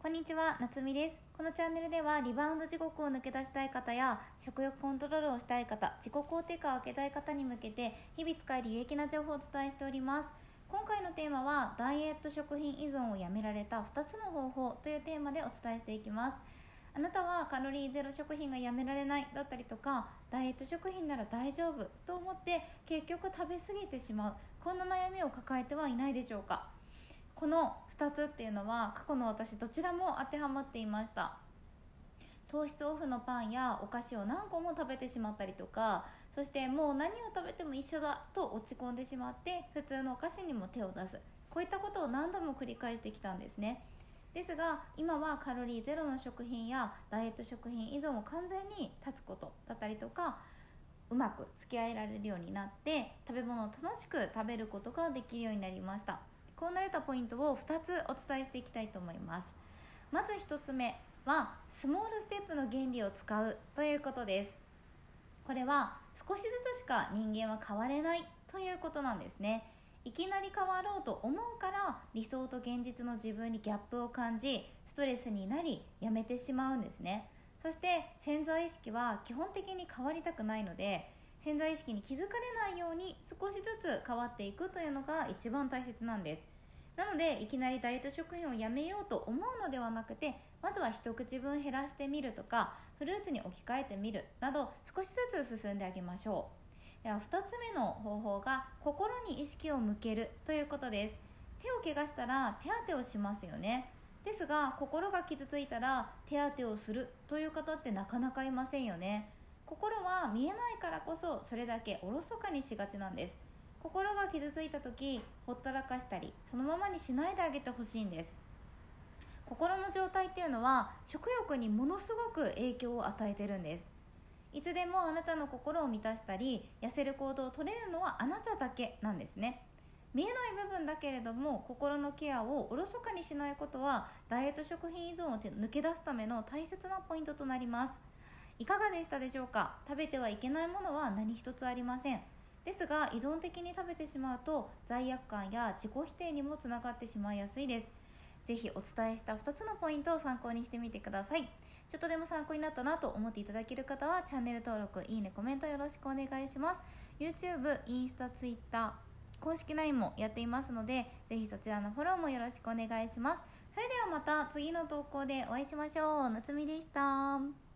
こんにちは、なつみです。このチャンネルではリバウンド地獄を抜け出したい方や食欲コントロールをしたい方、自己肯定感を上げたい方に向けて日々使える有益な情報をお伝えしております。今回のテーマはダイエット食品依存をやめられた2つの方法というテーマでお伝えしていきます。あなたはカロリーゼロ食品がやめられないだったりとかダイエット食品なら大丈夫と思って結局食べ過ぎてしまうこんな悩みを抱えてはいないでしょうかこの2つっていうのは過去の私どちらも当てはまっていました。糖質オフのパンやお菓子を何個も食べてしまったりとかそしてもう何を食べても一緒だと落ち込んでしまって普通のお菓子にも手を出す。こういったことを何度も繰り返してきたんですね。ですが今はカロリーゼロの食品やダイエット食品依存を完全に断つことだったりとかうまく付き合えられるようになって食べ物を楽しく食べることができるようになりました。こうなれたポイントを2つお伝えしていきたいと思います。まず1つ目はスモールステップの原理を使うということです。これは少しずつしか人間は変われないということなんですね。いきなり変わろうと思うから理想と現実の自分にギャップを感じストレスになりやめてしまうんですね。そして潜在意識は基本的に変わりたくないので潜在意識に気づかれないように少しずつ変わっていくというのが一番大切なんです。なのでいきなりダイエット食品をやめようと思うのではなくてまずは一口分減らしてみるとかフルーツに置き換えてみるなど少しずつ進んであげましょう。では2つ目の方法が心に意識を向けるということです。手を怪我したら手当てをしますよね。ですが心が傷ついたら手当てをするという方ってなかなかいませんよね。心は見えないからこそそれだけおろそかにしがちなんです。心が傷ついた時ほったらかしたりそのままにしないであげてほしいんです。心の状態っていうのは食欲にものすごく影響を与えてるんです。いつでもあなたの心を満たしたり痩せる行動を取れるのはあなただけなんですね。見えない部分だけれども心のケアをおろそかにしないことはダイエット食品依存を抜け出すための大切なポイントとなります。いかがでしたでしょうか？食べてはいけないものは何一つありません。ですが依存的に食べてしまうと罪悪感や自己否定にもつながってしまいやすいです。ぜひお伝えした2つのポイントを参考にしてみてください。ちょっとでも参考になったなと思っていただける方はチャンネル登録いいねコメントよろしくお願いします。YouTube、インスタ、Twitter 公式 LINE もやっていますのでぜひそちらのフォローもよろしくお願いします。それではまた次の投稿でお会いしましょう。夏美でした。